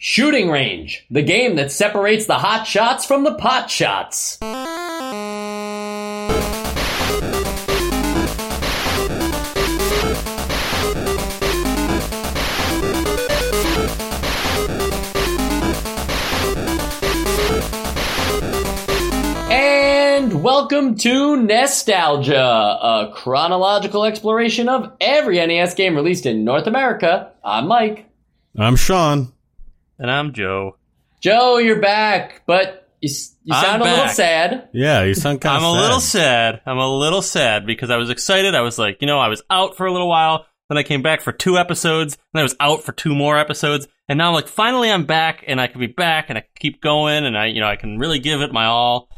Shooting Range, the game that separates the hot shots from the pot shots. And welcome to NEStalgia, a chronological exploration of every NES game released in North America. I'm Mike. I'm Sean. And I'm Joe. Joe, you're back, but you, s- you I'm sound a little sad. Yeah, you sound kind of I'm of a little sad. I'm a little sad because I was excited. I was like, you know, I was out for a little while. Then I came back for two episodes. Then I was out for two more episodes. And now I'm like, finally I'm back and I can be back and I can keep going and I, you know, I can really give it my all.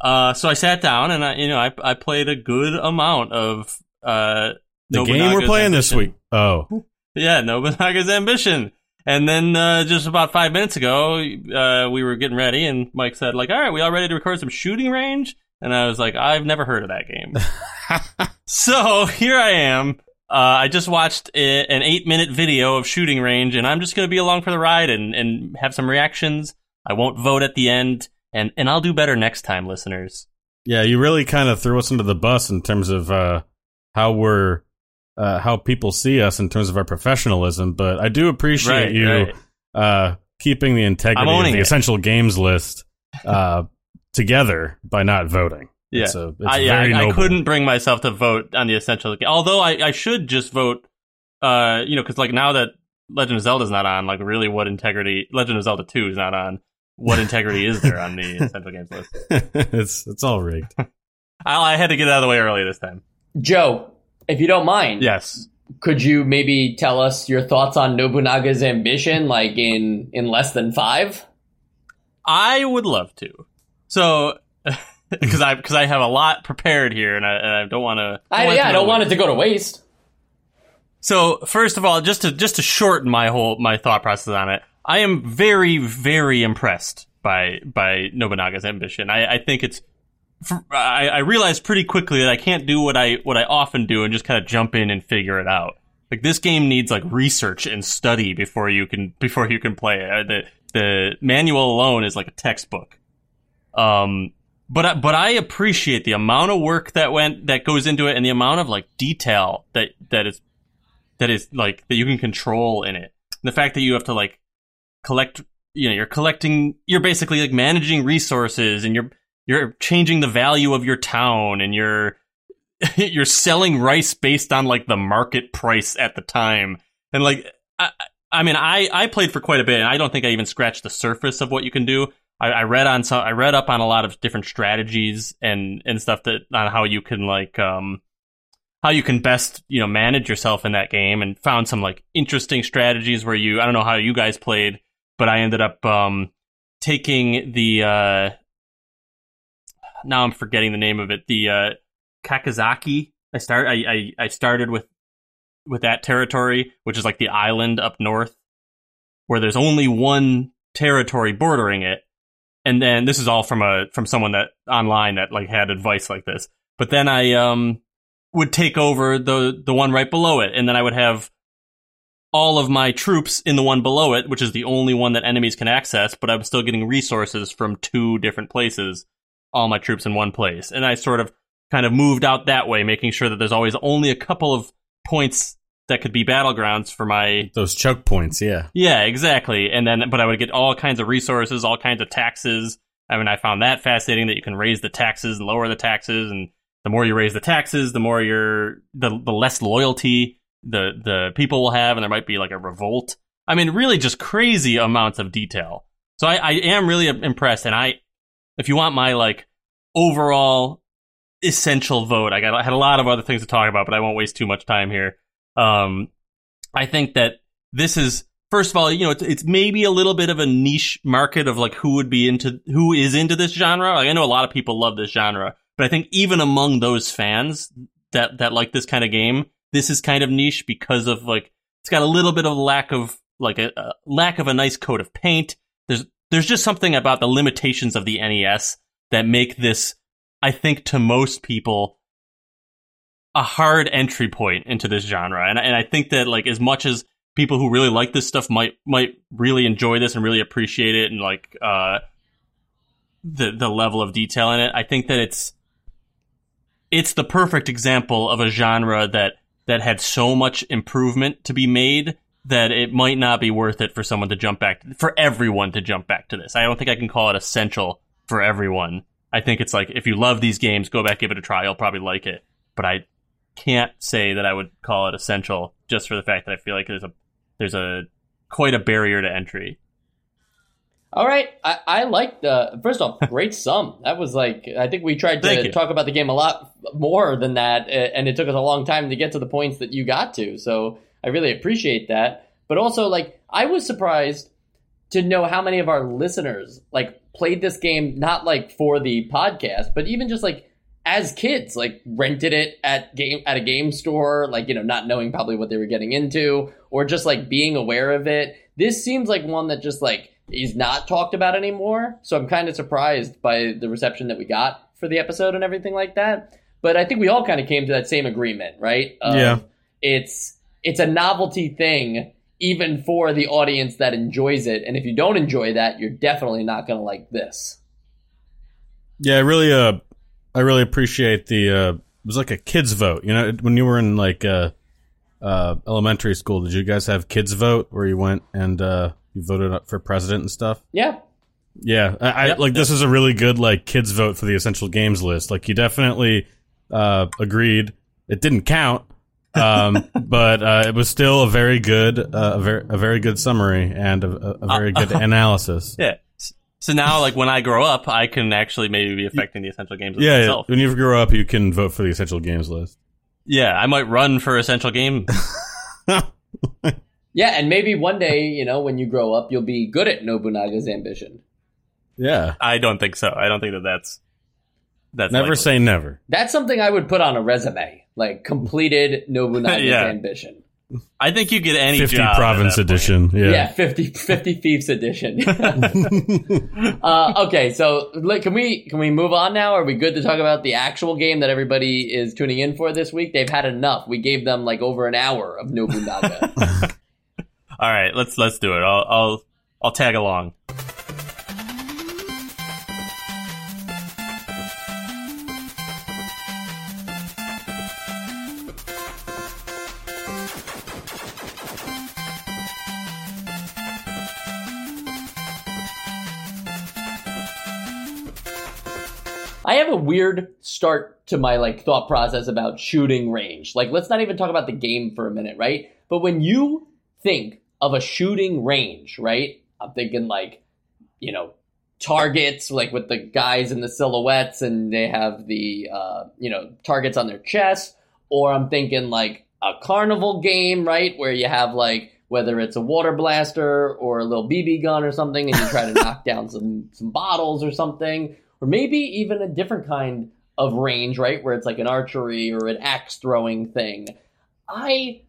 Uh, so I sat down and I, you know, I, I played a good amount of, uh, The game we're Nobunaga's playing this week. Oh, Yeah, Nobunaga's Ambition. And then uh, just about five minutes ago, uh, we were getting ready, and Mike said, "Like, all right, we all ready to record some shooting range?" And I was like, "I've never heard of that game." so here I am. Uh, I just watched a, an eight-minute video of shooting range, and I'm just going to be along for the ride and, and have some reactions. I won't vote at the end, and and I'll do better next time, listeners. yeah, you really kind of threw us under the bus in terms of uh, how we're uh, how people see us in terms of our professionalism. But I do appreciate Right, you right. uh, keeping the integrity of the it. essential games list uh, together by not voting. Yeah, it's, a, it's I, very I, I couldn't bring myself to vote on the essential. Although I, I should just vote, uh, you know, because like now that Legend of Zelda's not on, like really, what integrity? Legend of Zelda Two is not on. What integrity is there on the essential games list? it's it's all rigged. I, I had to get out of the way early this time. Joe, if you don't mind, Yes, could you maybe tell us your thoughts on Nobunaga's ambition, like in in less than five? I would love to. So. Because I because I have a lot prepared here and I, and I don't want to. I, yeah, I don't want it to go to waste. So first of all, just to just to shorten my whole my thought process on it, I am very very impressed by by Nobunaga's ambition. I, I think it's I, I realized pretty quickly that I can't do what I what I often do and just kind of jump in and figure it out. Like this game needs like research and study before you can before you can play it. The the manual alone is like a textbook. Um, but I, but I appreciate the amount of work that went that goes into it and the amount of like detail that that is that is like that you can control in it. And the fact that you have to like collect, you know, you're collecting, you're basically like managing resources, and you're you're changing the value of your town, and you're you're selling rice based on like the market price at the time, and like I, I mean, I I played for quite a bit, and I don't think I even scratched the surface of what you can do. I, I read on some, I read up on a lot of different strategies and and stuff that on how you can like um how you can best you know manage yourself in that game and found some like interesting strategies where you I don't know how you guys played but I ended up um taking the uh now I'm forgetting the name of it the uh Kakazaki I start I, I I started with with that territory which is like the island up north where there's only one territory bordering it and then this is all from a from someone that online that like had advice like this but then I um would take over the the one right below it, and then I would have all of my troops in the one below it, which is the only one that enemies can access. But I'm still getting resources from two different places. All my troops in one place, and I sort of kind of moved out that way, making sure that there's always only a couple of points that could be battlegrounds for my Those choke points, yeah. yeah, exactly. And then, but I would get all kinds of resources, all kinds of taxes. I mean, I found that fascinating that you can raise the taxes and lower the taxes, and the more you raise the taxes, the more you're the the less loyalty the the people will have, and there might be like a revolt. I mean, really, just crazy amounts of detail. So I, I am really impressed, and I, if you want my like overall essential vote, I got I had a lot of other things to talk about, but I won't waste too much time here. Um, I think that this is first of all, you know, it's, it's maybe a little bit of a niche market of like who would be into who is into this genre. Like I know a lot of people love this genre, but I think even among those fans that that like this kind of game, this is kind of niche because of like it's got a little bit of lack of like a, a lack of a nice coat of paint. There's there's just something about the limitations of the NES that make this, I think, to most people, a hard entry point into this genre. And and I think that like as much as people who really like this stuff might might really enjoy this and really appreciate it and like uh, the the level of detail in it. I think that it's it's the perfect example of a genre that that had so much improvement to be made that it might not be worth it for someone to jump back for everyone to jump back to this. I don't think I can call it essential for everyone. I think it's like if you love these games, go back give it a try. You'll probably like it. But I can't say that I would call it essential just for the fact that I feel like there's a there's a quite a barrier to entry. All right, I, I like the first off, great sum. That was like I think we tried to talk about the game a lot more than that, and it took us a long time to get to the points that you got to. So I really appreciate that. But also, like I was surprised to know how many of our listeners like played this game not like for the podcast, but even just like as kids, like rented it at game at a game store, like you know, not knowing probably what they were getting into, or just like being aware of it. This seems like one that just like is not talked about anymore. So I'm kind of surprised by the reception that we got for the episode and everything like that. But I think we all kind of came to that same agreement, right? Of Yeah. It's it's a novelty thing even for the audience that enjoys it. And if you don't enjoy that, you're definitely not going to like this. Yeah, I really, uh, I really appreciate the. Uh, it was like a kids vote. You know, when you were in like uh, uh, elementary school, did you guys have kids vote where you went and uh, you voted up for president and stuff? Yeah. Yeah, I, I Yep, like this is a really good like kids vote for the essential games list. Like you definitely uh, agreed. It didn't count, um, but uh, it was still a very good, uh, a very a very good summary and a, a a very good analysis. Yeah. So now, like when I grow up, I can actually maybe be affecting the essential games Yeah, yeah. myself. when you grow up, you can vote for the essential games list. Yeah, I might run for essential game. Yeah, and maybe one day, you know, when you grow up, you'll be good at Nobunaga's ambition. Yeah, I don't think so. I don't think that that's that's never likely. say never. That's something I would put on a resume, like completed Nobunaga's Yeah. ambition. I think you get any Fifty job at province that point. edition. Yeah, Yeah. 50, 50 Thieves edition. uh, okay, so like, can we can we move on now? Are we good to talk about the actual game that everybody is tuning in for this week? They've had enough. We gave them like over an hour of Nobunaga. All right, let's let's do it. I'll I'll I'll tag along. I have a weird start to my like thought process about shooting range. Like let's not even talk about the game for a minute, right? But when you think of a shooting range, right? I'm thinking like, you know, targets like with the guys in the silhouettes and they have the uh, you know, targets on their chest or I'm thinking like a carnival game, right? Where you have like whether it's a water blaster or a little BB gun or something and you try to knock down some some bottles or something or maybe even a different kind of range, right? Where it's like an archery or an axe throwing thing. I,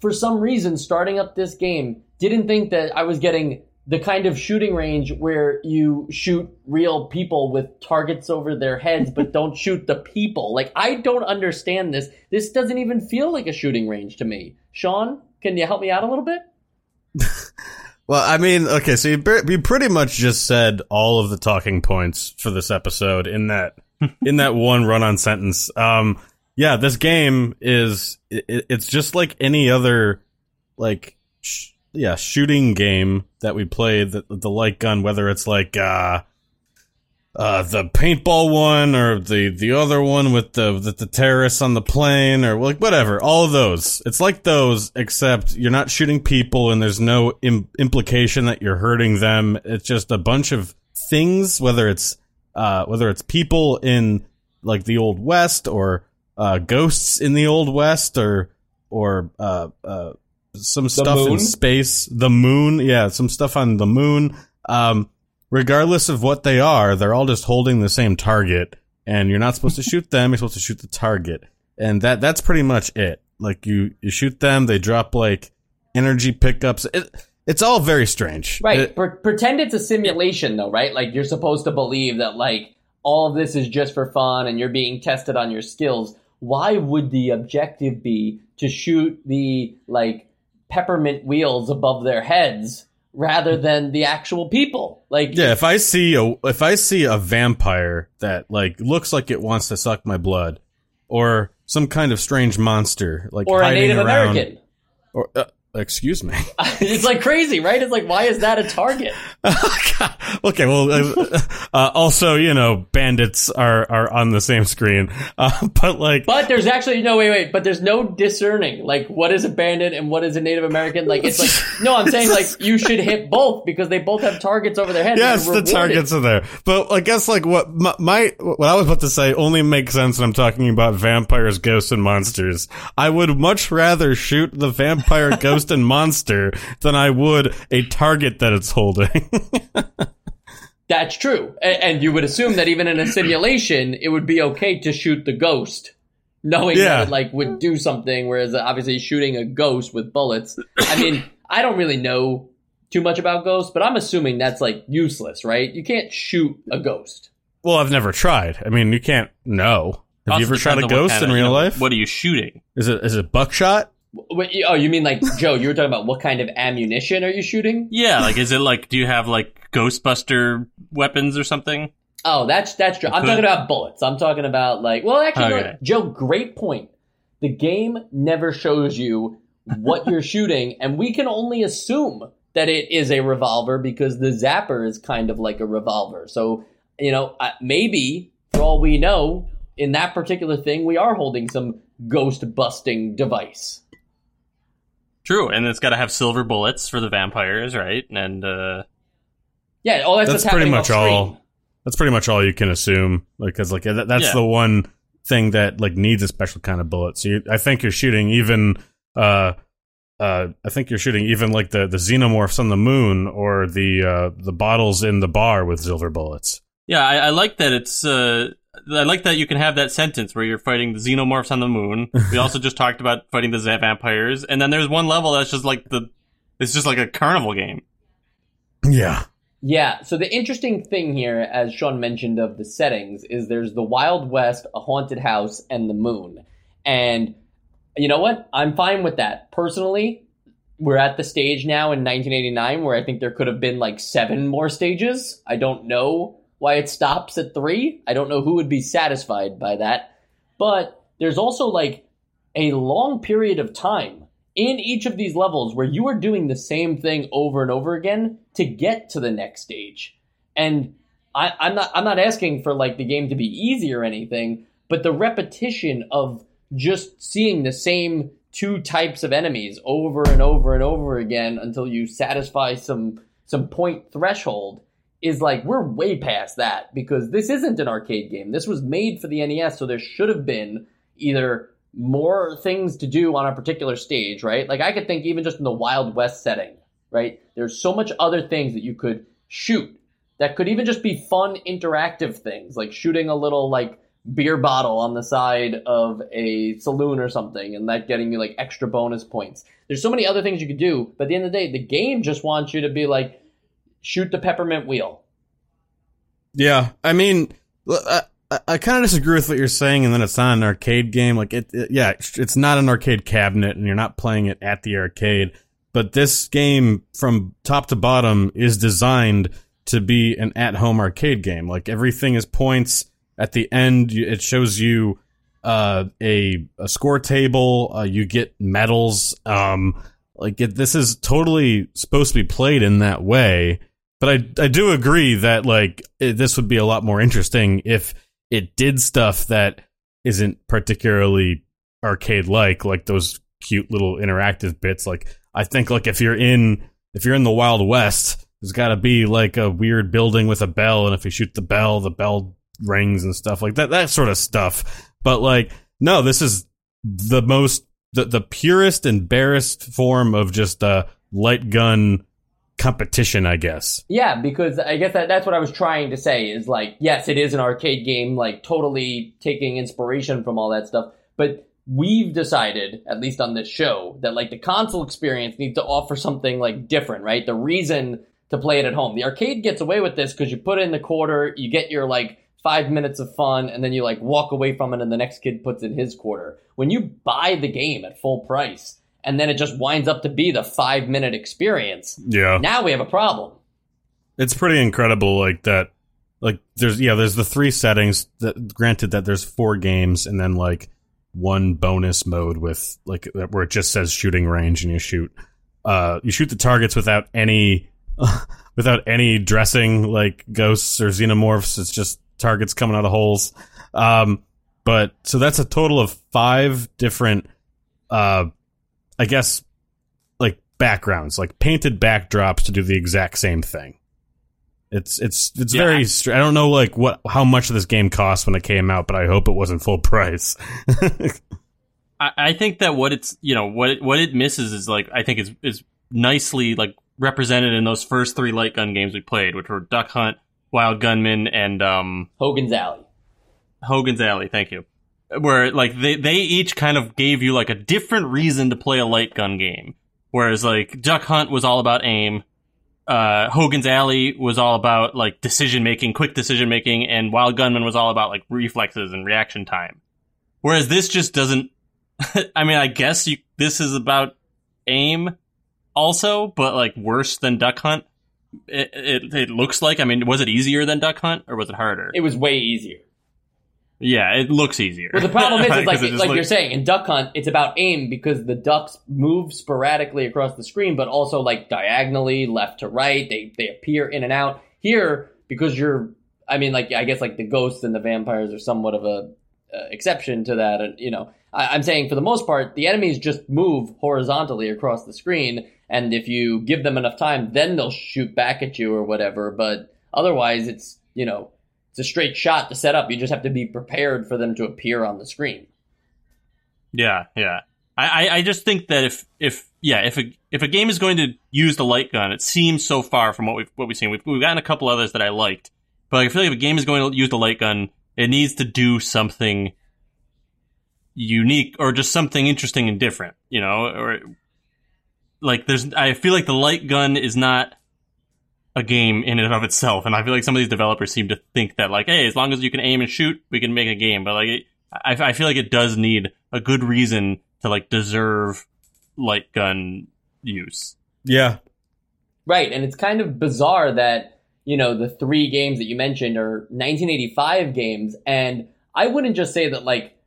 for some reason, starting up this game, didn't think that I was getting the kind of shooting range where you shoot real people with targets over their heads, but don't shoot the people. Like, I don't understand this. This doesn't even feel like a shooting range to me. Sean, can you help me out a little bit? Well, I mean, okay, so you, you pretty much just said all of the talking points for this episode in that in that one run-on sentence. Um, yeah, this game is it, it's just like any other like sh- yeah shooting game that we play. The the light gun, whether it's like uh, uh, the paintball one or the the other one with the, the the terrorists on the plane or like whatever. All of those. It's like those except you're not shooting people and there's no Im- implication that you're hurting them. It's just a bunch of things whether it's uh whether it's people in like the old west or uh ghosts in the old west or or uh uh some stuff in space. The moon. Yeah some stuff on the moon. Um regardless of what they are, they're all just holding the same target, and you're not supposed to shoot them. You're supposed to shoot the target, and that that's pretty much it. Like you, you shoot them, they drop like energy pickups. It, it's all very strange. Right. It- Pre- pretend it's a simulation, though, right? Like you're supposed to believe that like all of this is just for fun and you're being tested on your skills. Why would the objective be to shoot the like peppermint wheels above their heads rather than the actual people. Like Yeah, if I see a if I see a vampire that like looks like it wants to suck my blood, or some kind of strange monster like or a hiding Native around, American. or uh, excuse me. it's like crazy, right? It's like why is that a target? okay, well, uh, uh, also you know, bandits are are on the same screen, uh, but like, But there's actually no wait, wait. But there's no discerning like what is a bandit and what is a Native American. Like it's like no, I'm saying like you should hit both because they both have targets over their heads. yes, the targets are there. But I guess like what my, my what I was about to say only makes sense when I'm talking about vampires, ghosts, and monsters. I would much rather shoot the vampire, ghost, and monster than I would a target that it's holding. That's true, and you would assume that even in a simulation, it would be okay to shoot the ghost, knowing Yeah. that it like would do something. Whereas obviously shooting a ghost with bullets, I mean, I don't really know too much about ghosts, but I'm assuming that's like useless, right? You can't shoot a ghost. well, I've never tried. I mean, you can't know. Have Also you ever shot a ghost in real life? What are you shooting? Is it is it buckshot? Wait, oh, you mean like Joe? You were talking about what kind of ammunition are you shooting? Yeah, like is it like do you have like Ghostbuster weapons or something? Oh, that's that's true. I'm talking about bullets. I'm talking about like, well, actually, Okay. no, Joe, great point. The game never shows you what you're shooting, and we can only assume that it is a revolver because the zapper is kind of like a revolver. So, you know, maybe for all we know, in that particular thing, we are holding some ghost busting device. True, and it's got to have silver bullets for the vampires, right? And uh Yeah, oh, that's, That's pretty much all. That's pretty much all you can assume, because like that, that's Yeah. the one thing that like needs a special kind of bullet. So you, I think you're shooting even. uh uh, I think you're shooting even like the, the xenomorphs on the moon or the uh, the bottles in the bar with silver bullets. yeah, I, I like that it's uh I like that you can have that sentence where you're fighting the xenomorphs on the moon. We also just talked about fighting the vampires, and then there's one level that's just like the it's just like a carnival game. Yeah, Yeah, so the interesting thing here, as Sean mentioned of the settings, is there's the Wild West, a haunted house, and the moon. And you know what? I'm fine with that. Personally, we're at the stage now in 1989 where I think there could have been like seven more stages. I don't know why it stops at three. I don't know who would be satisfied by that. But there's also like a long period of time in each of these levels where you are doing the same thing over and over again to get to the next stage. And I, I'm not I'm not asking for like the game to be easy or anything, but the repetition of just seeing the same two types of enemies over and over and over again until you satisfy some some point threshold is like we're way past that because this isn't an arcade game. This was made for the NES, so there should have been either more things to do on a particular stage, right? Like I could think even just in the Wild West setting, right? There's so much other things that you could shoot that could even just be fun interactive things, like shooting a little like beer bottle on the side of a saloon or something and that getting you like extra bonus points. There's so many other things you could do, but at the end of the day, the game just wants you to be like shoot the peppermint wheel. yeah. I mean, I, I kind of disagree with what you're saying, and then it's not an arcade game. Like it, it, yeah, it's not an arcade cabinet, and you're not playing it at the arcade. But this game, from top to bottom, is designed to be an at-home arcade game. Like everything is points. At the end, it shows you uh, a a score table. Uh, you get medals. Um, like it, this is totally supposed to be played in that way. But I I do agree that like it, this would be a lot more interesting if it did stuff that isn't particularly arcade like, like those cute little interactive bits. Like I think like if you're in if you're in the Wild West, there's got to be like a weird building with a bell, and if you shoot the bell, the bell rings and stuff like that. That sort of stuff. But like no, this is the most the the purest and barest form of just a light gun competition, I guess. Yeah, because I guess that, that's what I was trying to say is like, yes, it is an arcade game, like totally taking inspiration from all that stuff. But we've decided, at least on this show, that like the console experience needs to offer something like different, right? The reason to play it at home. The arcade gets away with this because you put in the quarter, you get your like five minutes of fun, and then you like walk away from it, and the next kid puts in his quarter. When you buy the game at full price, and then it just winds up to be the five minute experience. Yeah. Now we have a problem. It's pretty incredible, like that. Like there's yeah, there's the three settings. That granted that there's four games, and then like one bonus mode with like where it just says shooting range, and you shoot. Uh, you shoot the targets without any without any dressing like ghosts or xenomorphs. It's just targets coming out of holes. Um, but so that's a total of five different, uh, I guess, like backgrounds, like painted backdrops to do the exact same thing. It's it's it's Yeah. very. Str- I don't know like what how much this game cost when it came out, but I hope it wasn't full price. I, I think that what it's you know what it, what it misses is like I think is is nicely like represented in those first three light gun games we played, which were Duck Hunt, Wild Gunman, and um, Hogan's Alley. Hogan's Alley. Thank you. Where like they they each kind of gave you like a different reason to play a light gun game. Whereas like Duck Hunt was all about aim, uh, Hogan's Alley was all about like decision making, quick decision making, and Wild Gunman was all about like reflexes and reaction time. Whereas this just doesn't. I mean, I guess you this is about aim also, but like worse than Duck Hunt. It, it it looks like. I mean, was it easier than Duck Hunt or was it harder? It was way easier. Yeah, it looks easier. Well, the problem is, like, 'Cause it just like you're saying, in Duck Hunt, it's about aim because the ducks move sporadically across the screen, but also like diagonally, left to right. They they appear in and out. Here, because you're, I mean, like I guess like the ghosts and the vampires are somewhat of a uh, exception to that. And you know, I, I'm saying for the most part, the enemies just move horizontally across the screen, and if you give them enough time, then they'll shoot back at you or whatever. But otherwise, it's you know. It's a straight shot to set up. You just have to be prepared for them to appear on the screen. Yeah, yeah. I, I, just think that if if yeah if a if a game is going to use the light gun, it seems so far from what we've what we've seen. We've, we've gotten a couple others that I liked, but I feel like if a game is going to use the light gun, it needs to do something unique or just something interesting and different. You know, or like there's I feel like the light gun is not a game in and of itself, and I feel like some of these developers seem to think that like, hey, as long as you can aim and shoot, we can make a game. But like, I, I feel like it does need a good reason to like deserve light gun use. yeah, Right, and it's kind of bizarre that, you know, the three games that you mentioned are 1985 games, and I wouldn't just say that like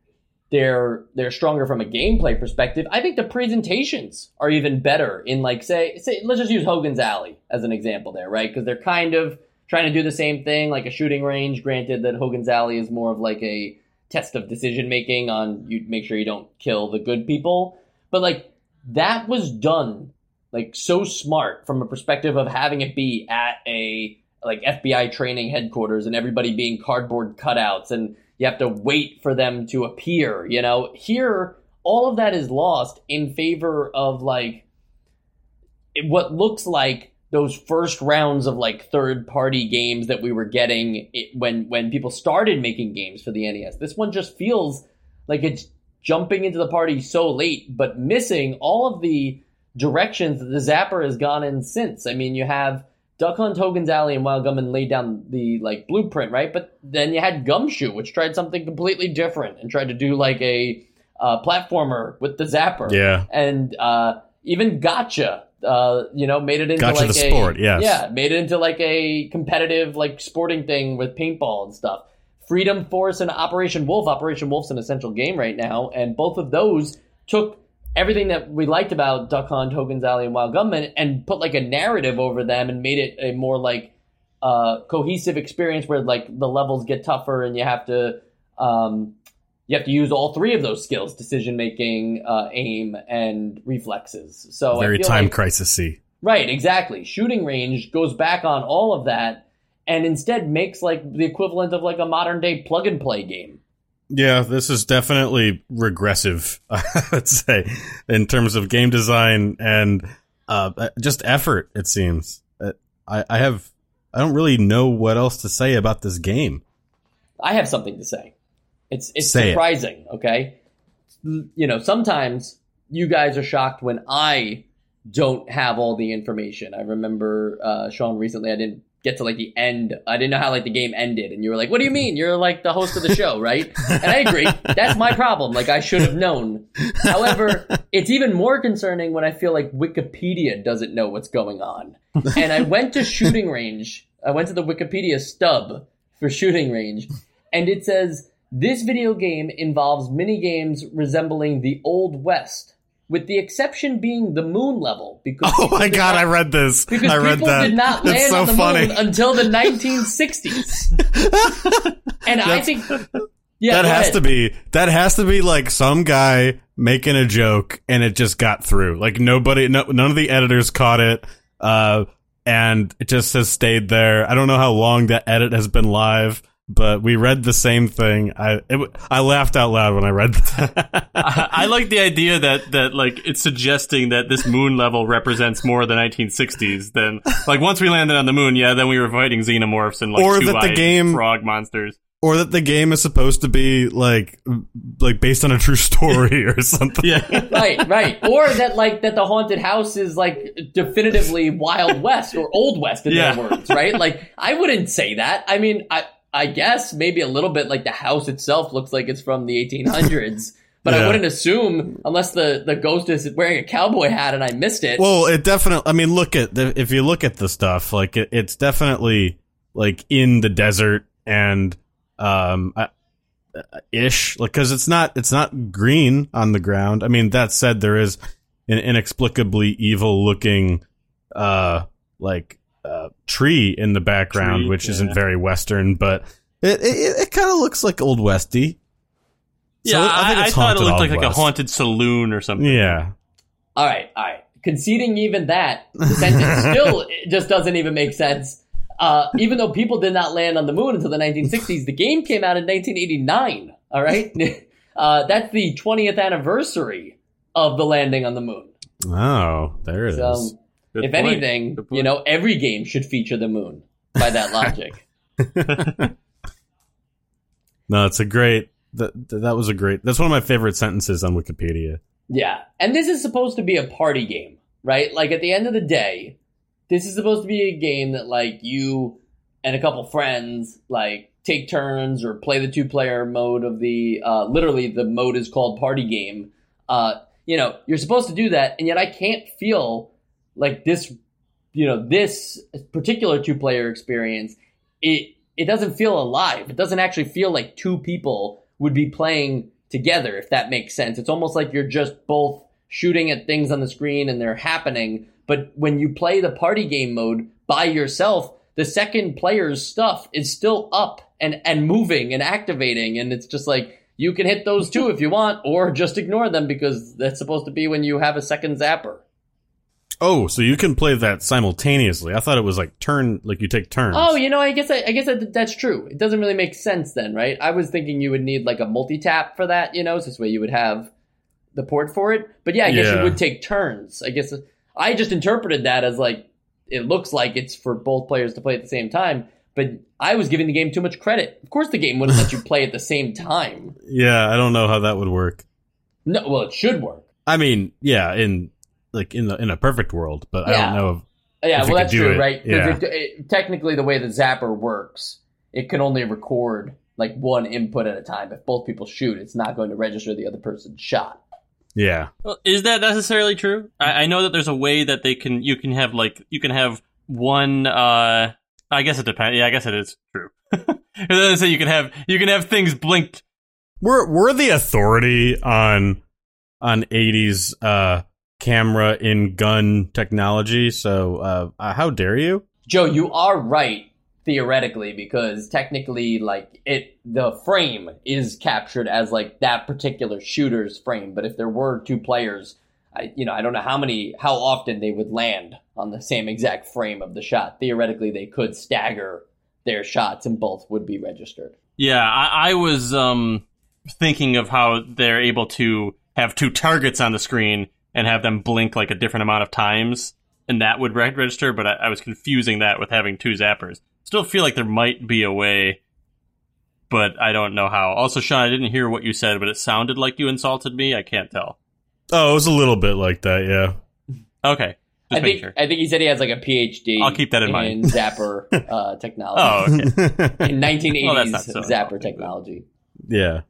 they're they're stronger from a gameplay perspective. I think the presentations are even better in like say say let's just use Hogan's Alley as an example there, right? Because they're kind of trying to do the same thing, like a shooting range. Granted that Hogan's Alley is more of like a test of decision making on you make sure you don't kill the good people, but like that was done like so smart from a perspective of having it be at a like FBI training headquarters and everybody being cardboard cutouts and you have to wait for them to appear, you know. Here all of that is lost in favor of like what looks like those first rounds of like third party games that we were getting when when people started making games for the NES. This one just feels like it's jumping into the party so late but missing all of the directions that the Zapper has gone in since. I mean, you have Duck Hunt, Hogan's Alley, and Wild Gunman laid down the like blueprint, right? But then you had Gumshoe, which tried something completely different and tried to do like a uh, platformer with the Zapper. yeah. And uh, even Gotcha, uh, you know, made it into Gotcha like the a sport, yes. yeah, made it into like a competitive like sporting thing with paintball and stuff. Freedom Force and Operation Wolf. Operation Wolf's an essential game right now, and both of those took everything that we liked about Duck Hunt, Hogan's Alley, and Wild Gunman and put like a narrative over them and made it a more like uh, cohesive experience where like the levels get tougher and you have to um, you have to use all three of those skills: decision making, uh, aim, and reflexes. So Very time like- crisisy. Right, exactly. Shooting range goes back on all of that and instead makes like the equivalent of like a modern day plug and play game. Yeah, this is definitely regressive, I would say, in terms of game design and uh, just effort. It seems. Uh, I, I have, I don't really know what else to say about this game. I have something to say. It's it's Say it. surprising, okay? You know, sometimes you guys are shocked when I don't have all the information. I remember uh, Sean recently. I didn't get to like the end. I didn't know how like the game ended, and you were like, "What do you mean? You're like the host of the show, right?" And I agree. That's my problem. Like I should have known. However, it's even more concerning when I feel like Wikipedia doesn't know what's going on. And I went to shooting range. I went to the Wikipedia stub for shooting range, and it says this video game involves mini games resembling the Old West. With the exception being the moon level, because Oh my god, not- I read this. because I read people that. did not land it's so on the funny. moon until the 1960s. and I think yeah, that has ahead. to be that has to be like some guy making a joke and it just got through. Like nobody, no, none of the editors caught it, uh, and it just has stayed there. I don't know how long that edit has been live, but we read the same thing. I it, w- I laughed out loud when I read that. I, I like the idea that that like it's suggesting that this moon level represents more the 1960s than like once we landed on the moon, yeah, then we were fighting xenomorphs and like Or that the two-eyed game- frog monsters. or that the game is supposed to be like like based on a true story or something. Yeah. right, right. Or that like that the haunted house is like definitively Wild West or Old West in Yeah. their words, right? Like I wouldn't say that. I mean, I I guess maybe a little bit like the house itself looks like it's from the 1800s. But I wouldn't assume unless the, the ghost is wearing a cowboy hat and I missed it. Well, it definitely. I mean, look at the, if you look at the stuff, like it, it's definitely like in the desert and um uh, uh, ish, like because it's not it's not green on the ground. I mean, that said, there is an inexplicably evil looking uh like uh tree in the background, Tree, which yeah. isn't very western, but it it, it kind of looks like old westy. So yeah, I think I, I it's thought it looked like, like a haunted saloon or something. Yeah. All right, all right. Conceding even that, the sentence still just doesn't even make sense. Uh, even though people did not land on the moon until the 1960s, the game came out in 1989. All right, uh, that's the 20th anniversary of the landing on the moon. Oh, there it is. Good if point. anything, you know, every game should feature the moon by that logic. No, it's a great. That that was a great. That's one of my favorite sentences on Wikipedia. Yeah. And this is supposed to be a party game, right? Like at the end of the day, this is supposed to be a game that like you and a couple friends like take turns or play the two player mode of the uh literally the mode is called party game. Uh you know, you're supposed to do that and yet I can't feel like this you know, this particular two player experience it it doesn't feel alive. It doesn't actually feel like two people would be playing together, if that makes sense. It's almost like you're just both shooting at things on the screen and they're happening. But when you play the party game mode by yourself, the second player's stuff is still up and, and moving and activating. And it's just like, you can hit those two if you want, or just ignore them because that's supposed to be when you have a second zapper. Oh, so you can play that simultaneously? I thought it was like turn, like you take turns. Oh, you know, I guess I, I guess that, that's true. It doesn't really make sense then, right? I was thinking you would need like a multi tap for that, you know, so this way you would have the port for it. But yeah, I guess Yeah. you would take turns. I guess I just interpreted that as like it looks like it's for both players to play at the same time. But I was giving the game too much credit. Of course, the game wouldn't let you play at the same time. yeah, I don't know how that would work. No, well, it should work. I mean, yeah, in like in the in a perfect world, but I don't know. Yeah, If it well, could that's do true, it, right? 'Cause yeah. it- it- technically, the way the zapper works, it can only record like one input at a time. If both people shoot, it's not going to register the other person's shot. Yeah, Well, is that necessarily true? I, I know that there's a way that they can you can have like you can have one. uh I guess it depends. Yeah, I guess it is true. And then say you can have you can have things blinked. we're we're the authority on on '80s uh, camera in gun technology. So uh, uh, how dare you? Joe, you are right theoretically because technically, like it, the frame is captured as like that particular shooter's frame. But if there were two players, I, you know, I don't know how many, how often they would land on the same exact frame of the shot. Theoretically, they could stagger their shots and both would be registered. Yeah, I, I was um thinking of how they're able to have two targets on the screen and have them blink like a different amount of times, and that would reg- register. But I, I was confusing that with having two zappers. Still feel like there might be a way, but I don't know how. Also, Sean, I didn't hear what you said, but it sounded like you insulted me. I can't tell. Oh, it was a little bit like that. Yeah. Okay. I think sure. I think he said he has like a PhD. I'll keep that in mind. Zapper uh, technology. Oh, okay. in 1980s Well, so Zapper technology. yeah.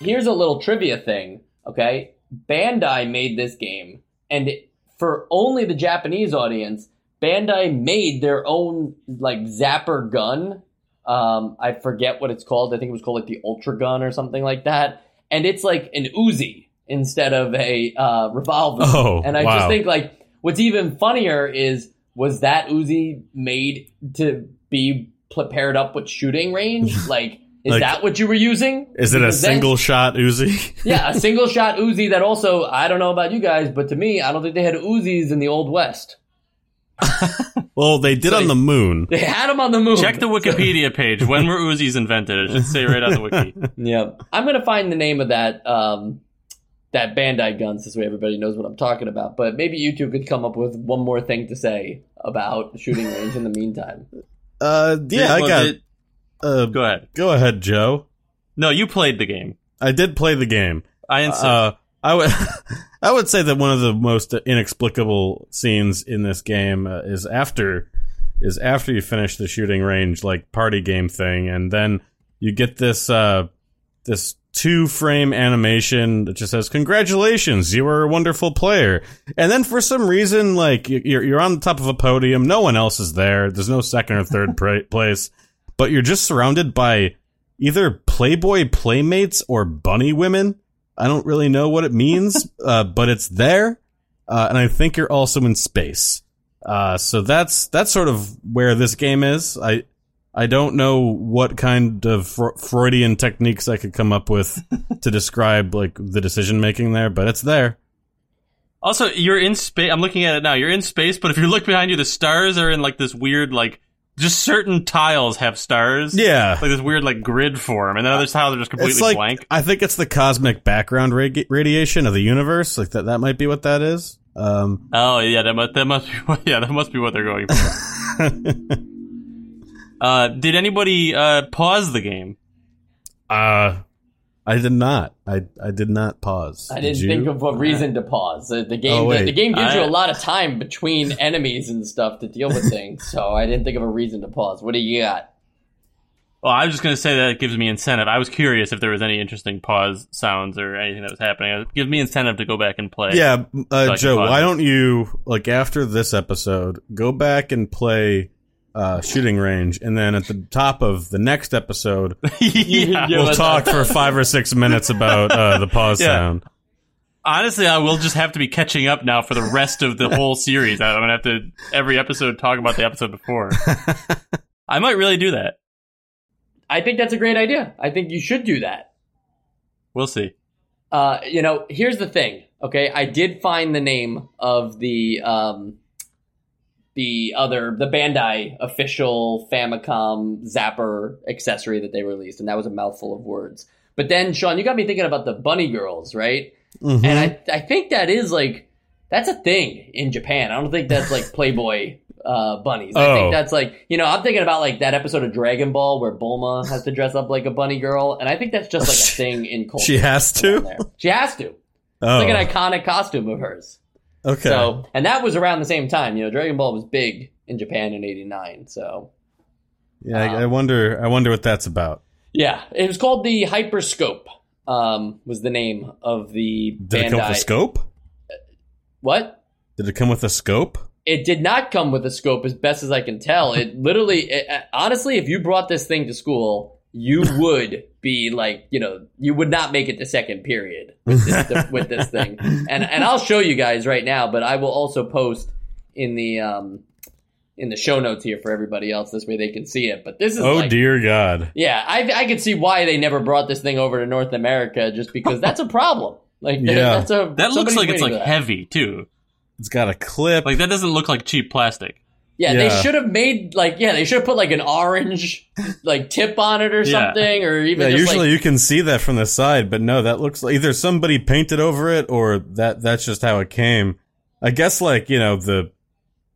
Here's a little trivia thing, okay? Bandai made this game, and it- for only the Japanese audience, Bandai made their own like Zapper gun. Um, I forget what it's called. I think it was called like the Ultra Gun or something like that. And it's like an Uzi instead of a uh, revolver. Oh, and I wow. just think like what's even funnier is was that Uzi made to be paired up with shooting range? Like, is Like- that what you were using? Is it a Because then- single shot Uzi? yeah, a single shot Uzi that also, I don't know about you guys, but to me, I don't think they had Uzis in the Old West. well, they did So on they- the moon. They had them on the moon. Check the Wikipedia page. When were Uzis invented? It should say right on the wiki. Yeah. I'm going to find the name of that, um, that Bandai guns this way everybody knows what I'm talking about. But maybe you two could come up with one more thing to say about shooting range in the meantime. Uh, yeah, I got. it- Uh, go ahead. go ahead, Joe. No, you played the game. I did play the game. I insist. Uh, I would, I would say that one of the most inexplicable scenes in this game uh, is after, is after you finish the shooting range like party game thing, and then you get this, uh, this two frame animation that just says "Congratulations, you are a wonderful player," and then for some reason, like you- you're you're on the top of a podium, no one else is there. There's no second or third pra- place, but you're just surrounded by either Playboy playmates or bunny women. I don't really know what it means, uh, but it's there, uh, and I think you're also in space. Uh, so that's that's sort of where this game is. I I don't know what kind of Fro- Freudian techniques I could come up with to describe like the decision making there, but it's there. also, you're in space. I'm looking at it now. You're in space, but if you look behind you, the stars are in like this weird, like just certain tiles have stars. Yeah. like this weird like grid form, and then other tiles are just completely It's like blank. I think it's the cosmic background radi- radiation of the universe. Like that, that might be what that is. Um, Oh yeah, that must that must be what, yeah that must be what they're going for. uh, did anybody uh, pause the game? uh, I did not. I I did not pause. I Did didn't you? think of a reason to pause. The, the game, Oh, the, the game gives you a lot of time between enemies and stuff to deal with things, so I didn't think of a reason to pause. What do you got? Well, I was just going to say that it gives me incentive. I was curious if there was any interesting pause sounds or anything that was happening. It gives me incentive to go back and play. Yeah, uh, can Joe. Why don't you like after this episode go back and play uh, shooting range, and then at the top of the next episode, yeah. Yeah, we'll talk for five or six minutes about uh, the pause Yeah. sound. Honestly, I will just have to be catching up now for the rest of the whole series. I'm going to have to every episode talk about the episode before. I might really do that. I think that's a great idea. I think you should do that. We'll see. Uh, you know, here's the thing. Okay, I did find the name of the um, the other the Bandai official Famicom Zapper accessory that they released, and that was a mouthful of words. But then, Sean, you got me thinking about the bunny girls, right? Mhm. And I I think that is like that's a thing in Japan. I don't think that's like Playboy uh, bunnies. I Oh. think that's like you know I'm thinking about like that episode of Dragon Ball where Bulma has to dress up like a bunny girl, and I think that's just like a thing in culture. she has to. She has to. It's Oh, like an iconic costume of hers. Okay. So, and that was around the same time. You know, Dragon Ball was big in Japan in '89. So, yeah, I, I wonder. I wonder what that's about. yeah, it was called the Hyperscope. Um, was the name of the Did it come with a scope? What? Did it come with a scope? It did not come with a scope, as best as I can tell. It literally, it, uh, honestly, if you brought this thing to school, you would be like, you know, you would not make it to second period with this, with this thing. And and I'll show you guys right now, but I will also post in the um in the show notes here for everybody else. This way they can see it. But this is Oh like, dear God! yeah, I I could see why they never brought this thing over to North America, just because that's a problem. Like Yeah. that's a That looks like it's like that. heavy too. It's got a clip. Like that doesn't look like cheap plastic. Yeah, Yeah. they should have made like yeah, they should have put like an orange like tip on it or Yeah. something, or yeah, even just usually like you can see that from the side, but no, that looks like either somebody painted over it or that that's just how it came. I guess like you know the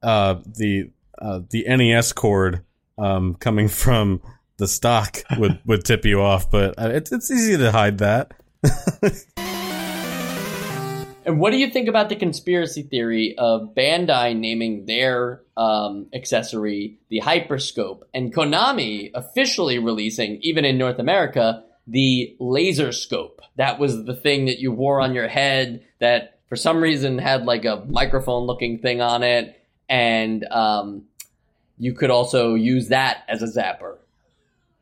uh the uh the NES cord um coming from the stock would would tip you off, but uh, it's it's easy to hide that. And what do you think about the conspiracy theory of Bandai naming their um, accessory the Hyperscope and Konami officially releasing, even in North America, the Laser Scope? That was the thing that you wore on your head that for some reason had like a microphone looking thing on it. And um, you could also use that as a zapper.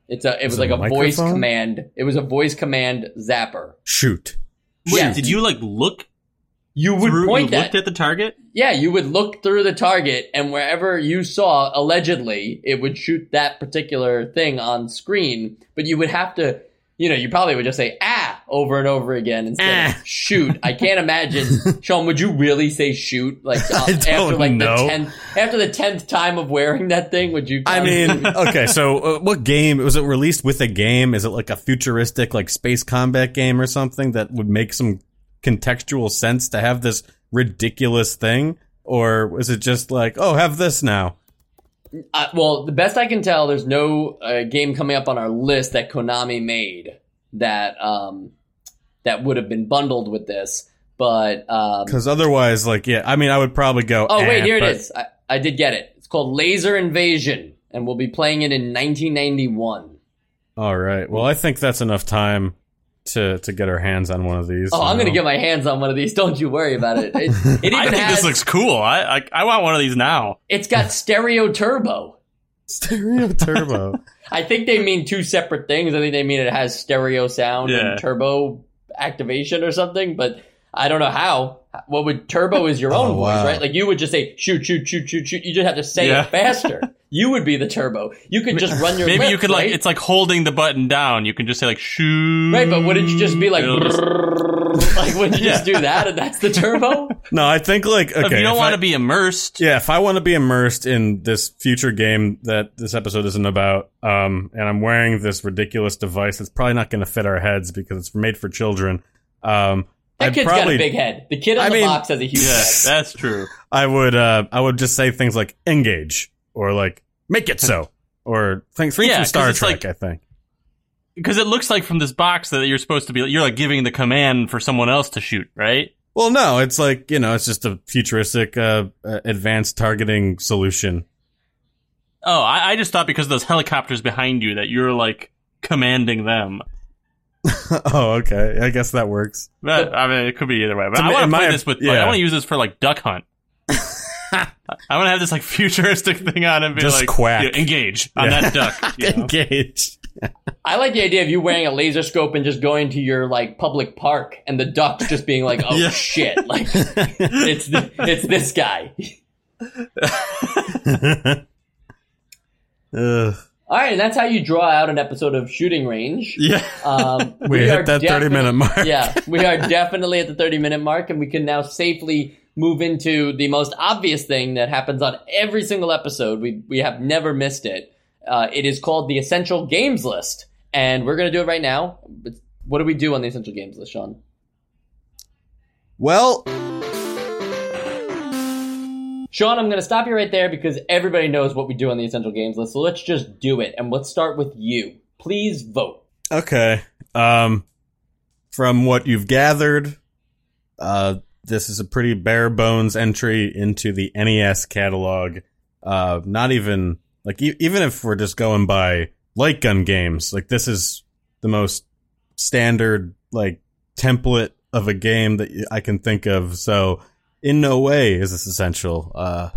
It's a, it was As a like a voice command. It was a voice command zapper. Shoot. Wait, Yeah. did you like look You would through? point you that. looked at the target. Yeah, you would look through the target, and wherever you saw, allegedly, it would shoot that particular thing on screen. But you would have to, you know, you probably would just say "ah" over and over again instead Ah. of "shoot." I can't imagine, Sean. Would you really say "shoot" like uh, after like know. the tenth after the tenth time of wearing that thing? Would you? I mean, okay, so uh, what game was it released with a game? Is it like a futuristic like space combat game or something that would make some contextual sense to have this ridiculous thing? Or was it just like, oh, have this now? Uh, well, the best I can tell, there's no uh, game coming up on our list that Konami made that um, that would have been bundled with this. But um, Because otherwise, like, yeah, I mean, I would probably go. oh eh, wait, here it but- is. I, I did get it. It's called Laser Invasion, and we'll be playing it in 1991. All right. Well, I think that's enough time to to get our hands on one of these. Oh, I'm you gonna get my hands on one of these. Don't you worry about it. It, it even I think has. this looks cool. I, I I want one of these now. it's got stereo turbo. stereo turbo. I think they mean two separate things. I think they mean it has stereo sound Yeah. and turbo activation or something, but I don't know how. What would turbo is your oh, own Oh, voice, wow. right? Like you would just say shoot, shoot, shoot, shoot, shoot. You just have to say Yeah. it faster. You would be the turbo. You could just run your Maybe lip, you could like it's like holding the button down. You can just say like shoot. right, but wouldn't you just be like just- like wouldn't you just do that and that's the turbo? no, I think like okay. if you don't want to be immersed, Yeah, if I want to be immersed in this future game that this episode isn't about, um, and I'm wearing this ridiculous device that's probably not going to fit our heads because it's made for children, um, That I'd kid's probably, got a big head. The kid on I the mean- box has a huge yeah, head. that's true. I would, uh, I would just say things like engage or like make it so or things, Yeah, from Star Trek. like- I think. Because it looks like from this box that you're supposed to be, you're like giving the command for someone else to shoot, right? Well, no, it's like you know, it's just a futuristic, uh, uh, advanced targeting solution. Oh, I, I just thought because of those helicopters behind you that you're like commanding them. oh, okay. I guess that works. But, I mean, it could be either way. But I want to play my- this with. Like. I want to use this for like duck hunt. I want to have this like futuristic thing on and be Just like, quack. yeah, engage on Yeah. that duck. you know? Engage. I like the idea of you wearing a laser scope and just going to your like public park and the ducks just being like, "Oh Yeah. shit!" Like it's th- it's this guy. Ugh. All right, and that's how you draw out an episode of Shooting Range. Yeah. Um, We, are hit that thirty minute mark. yeah, we are definitely at the 30 minute mark, and we can now safely move into the most obvious thing that happens on every single episode. We, we have never missed it. Uh, it is called the Essential Games List, and we're going to do it right now. What do we do on the Essential Games List, Sean? Well, Sean, I'm going to stop you right there because everybody knows what we do on the Essential Games List, so let's just do it, and let's start with you. Please vote. okay. Um, from what you've gathered, uh, this is a pretty bare bones entry into the NES catalog. Uh, not even like e- even if we're just going by light gun games, like this is the most standard like template of a game that I can think of. So, in no way is this essential. Uh,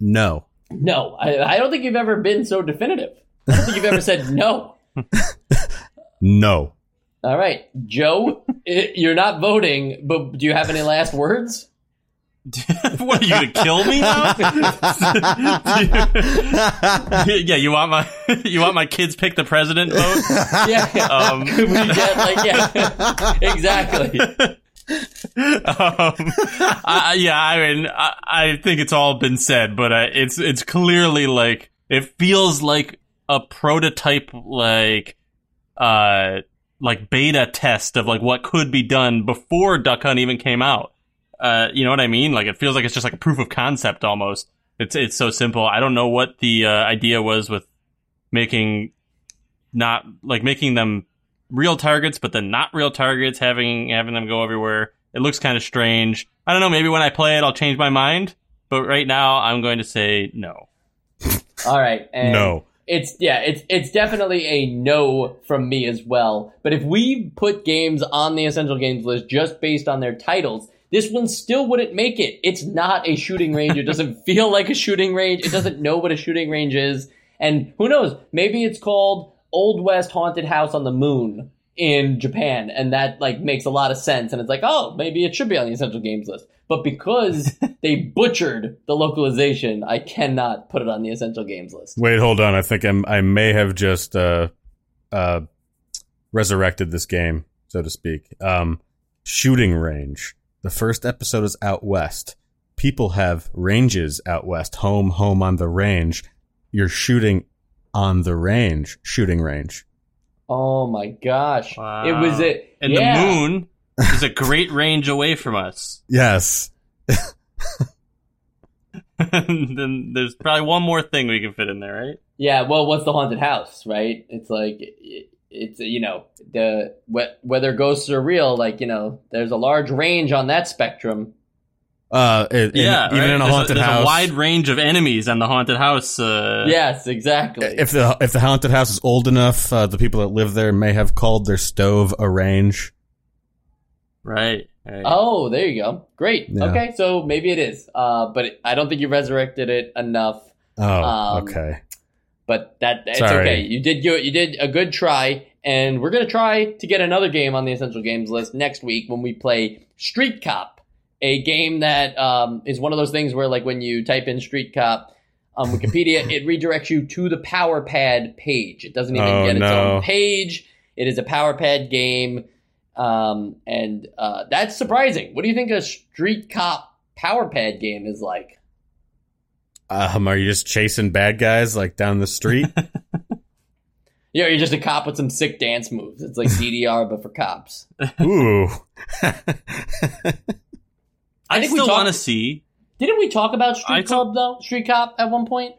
no. No, I, I don't think you've ever been so definitive. I don't think you've ever said no. No. All right, Joe, i- you're not voting, but do you have any last words? what are you gonna kill me now? yeah, you want my you want my kids pick the president vote? Yeah, Um, we get like yeah, exactly. um, I, yeah, I mean, I, I think it's all been said, but uh, it's it's clearly like it feels like a prototype, like uh, like beta test of like what could be done before Duck Hunt even came out. Uh, you know what I mean? Like it feels like it's just like a proof of concept almost. It's it's so simple. I don't know what the uh, idea was with making not like making them real targets, but then not real targets, having having them go everywhere. It looks kind of strange. I don't know. Maybe when I play it, I'll change my mind. But right now, I'm going to say no. All right. And No. It's yeah, it's it's definitely a no from me as well. But if we put games on the essential games list just based on their titles, this one still wouldn't make it. It's not a shooting range. It doesn't feel like a shooting range. It doesn't know what a shooting range is. And who knows? Maybe it's called Old West Haunted House on the Moon in Japan, and that like makes a lot of sense. And it's like, oh, maybe it should be on the essential games list. But because they butchered the localization, I cannot put it on the essential games list. Wait, hold on. I think I'm, I may have just uh, uh, resurrected this game, so to speak. Um, shooting range. The first episode is out west. People have ranges out west. Home, home on the range. You're shooting on the range. Shooting range. Oh my gosh! Wow. It was it, And yeah. the moon is a great range away from us. Yes. then there's probably one more thing we can fit in there, right? Yeah, well, what's the haunted house, right? It's like it, it's you know the wh- whether ghosts are real, like you know, there's a large range on that spectrum. Uh, it, in- Yeah, even right? in a There's haunted there's house. a wide range of enemies on the haunted house. Uh, yes, exactly. if the if the haunted house is old enough, uh, the people that live there may have called their stove a range. Right. right. oh, there you go. Great. Yeah. Okay, so maybe it is, uh, but it, I don't think you resurrected it enough. Oh, Um, okay. But that it's Sorry. okay. You did good. You did a good try, and we're gonna try to get another game on the essential games list next week when we play Street Cop, a game that um, is one of those things where, like, when you type in Street Cop on Wikipedia, it redirects you to the Power Pad page. It doesn't even Oh, get its no. own page. It is a Power Pad game, um, and uh, that's surprising. What do you think a Street Cop Power Pad game is like? Um, are you just chasing bad guys like down the street? Yeah, you're just a cop with some sick dance moves. It's like DDR, but for cops. Ooh. I, think we still want to see. Didn't we talk about Street I Club though? Street Cop at one point?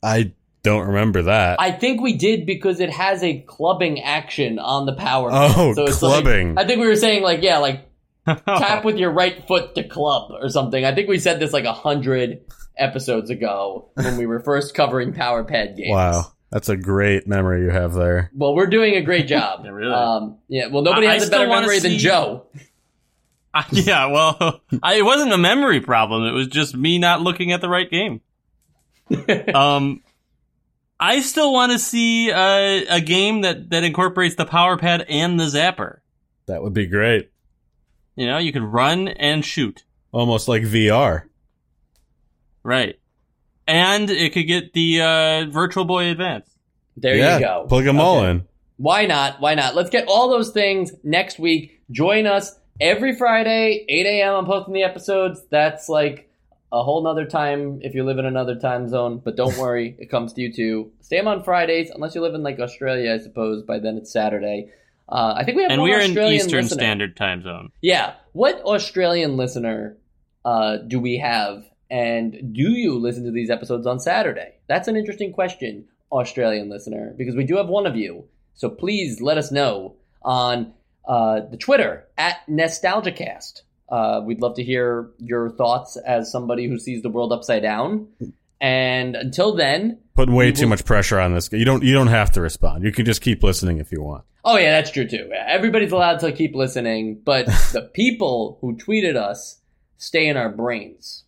I don't remember that. I think we did because it has a clubbing action on the power. Oh, it's clubbing. Like, I think we were saying like yeah, like tap with your right foot to club or something. I think we said this like a hundred episodes ago when we were first covering Power Pad games. wow. That's a great memory you have there. Well, we're doing a great job. Yeah, really. Um, yeah. Well, nobody I- has I a better still wanna memory than Joe. I- yeah, well, I, it wasn't a memory problem. It was just me not looking at the right game. um, I still want to see a, a game that, that incorporates the power pad and the zapper. That would be great. You know, you could run and shoot. Almost like VR. Right. And it could get the uh, Virtual Boy Advance. There yeah, you go. Plug them all in. Why not? Why not? Let's get all those things next week. Join us every Friday, 8 a.m. I'm posting the episodes. That's like a whole nother time if you live in another time zone. But don't worry, it comes to you too. Stay on on Fridays, unless you live in like Australia, I suppose. By then it's Saturday. Uh, I think we have And one we are in Eastern listener. Standard Time Zone. Yeah. What Australian listener uh, do we have? And do you listen to these episodes on Saturday? That's an interesting question, Australian listener, because we do have one of you. So please let us know on uh, the Twitter at NEStalgiaCast. Uh, we'd love to hear your thoughts as somebody who sees the world upside down. And until then, Putting way We too will- much pressure on this. You don't. You don't have to respond. You can just keep listening if you want. Oh yeah, that's true too. Everybody's allowed to keep listening, but the people who tweeted us stay in our brains.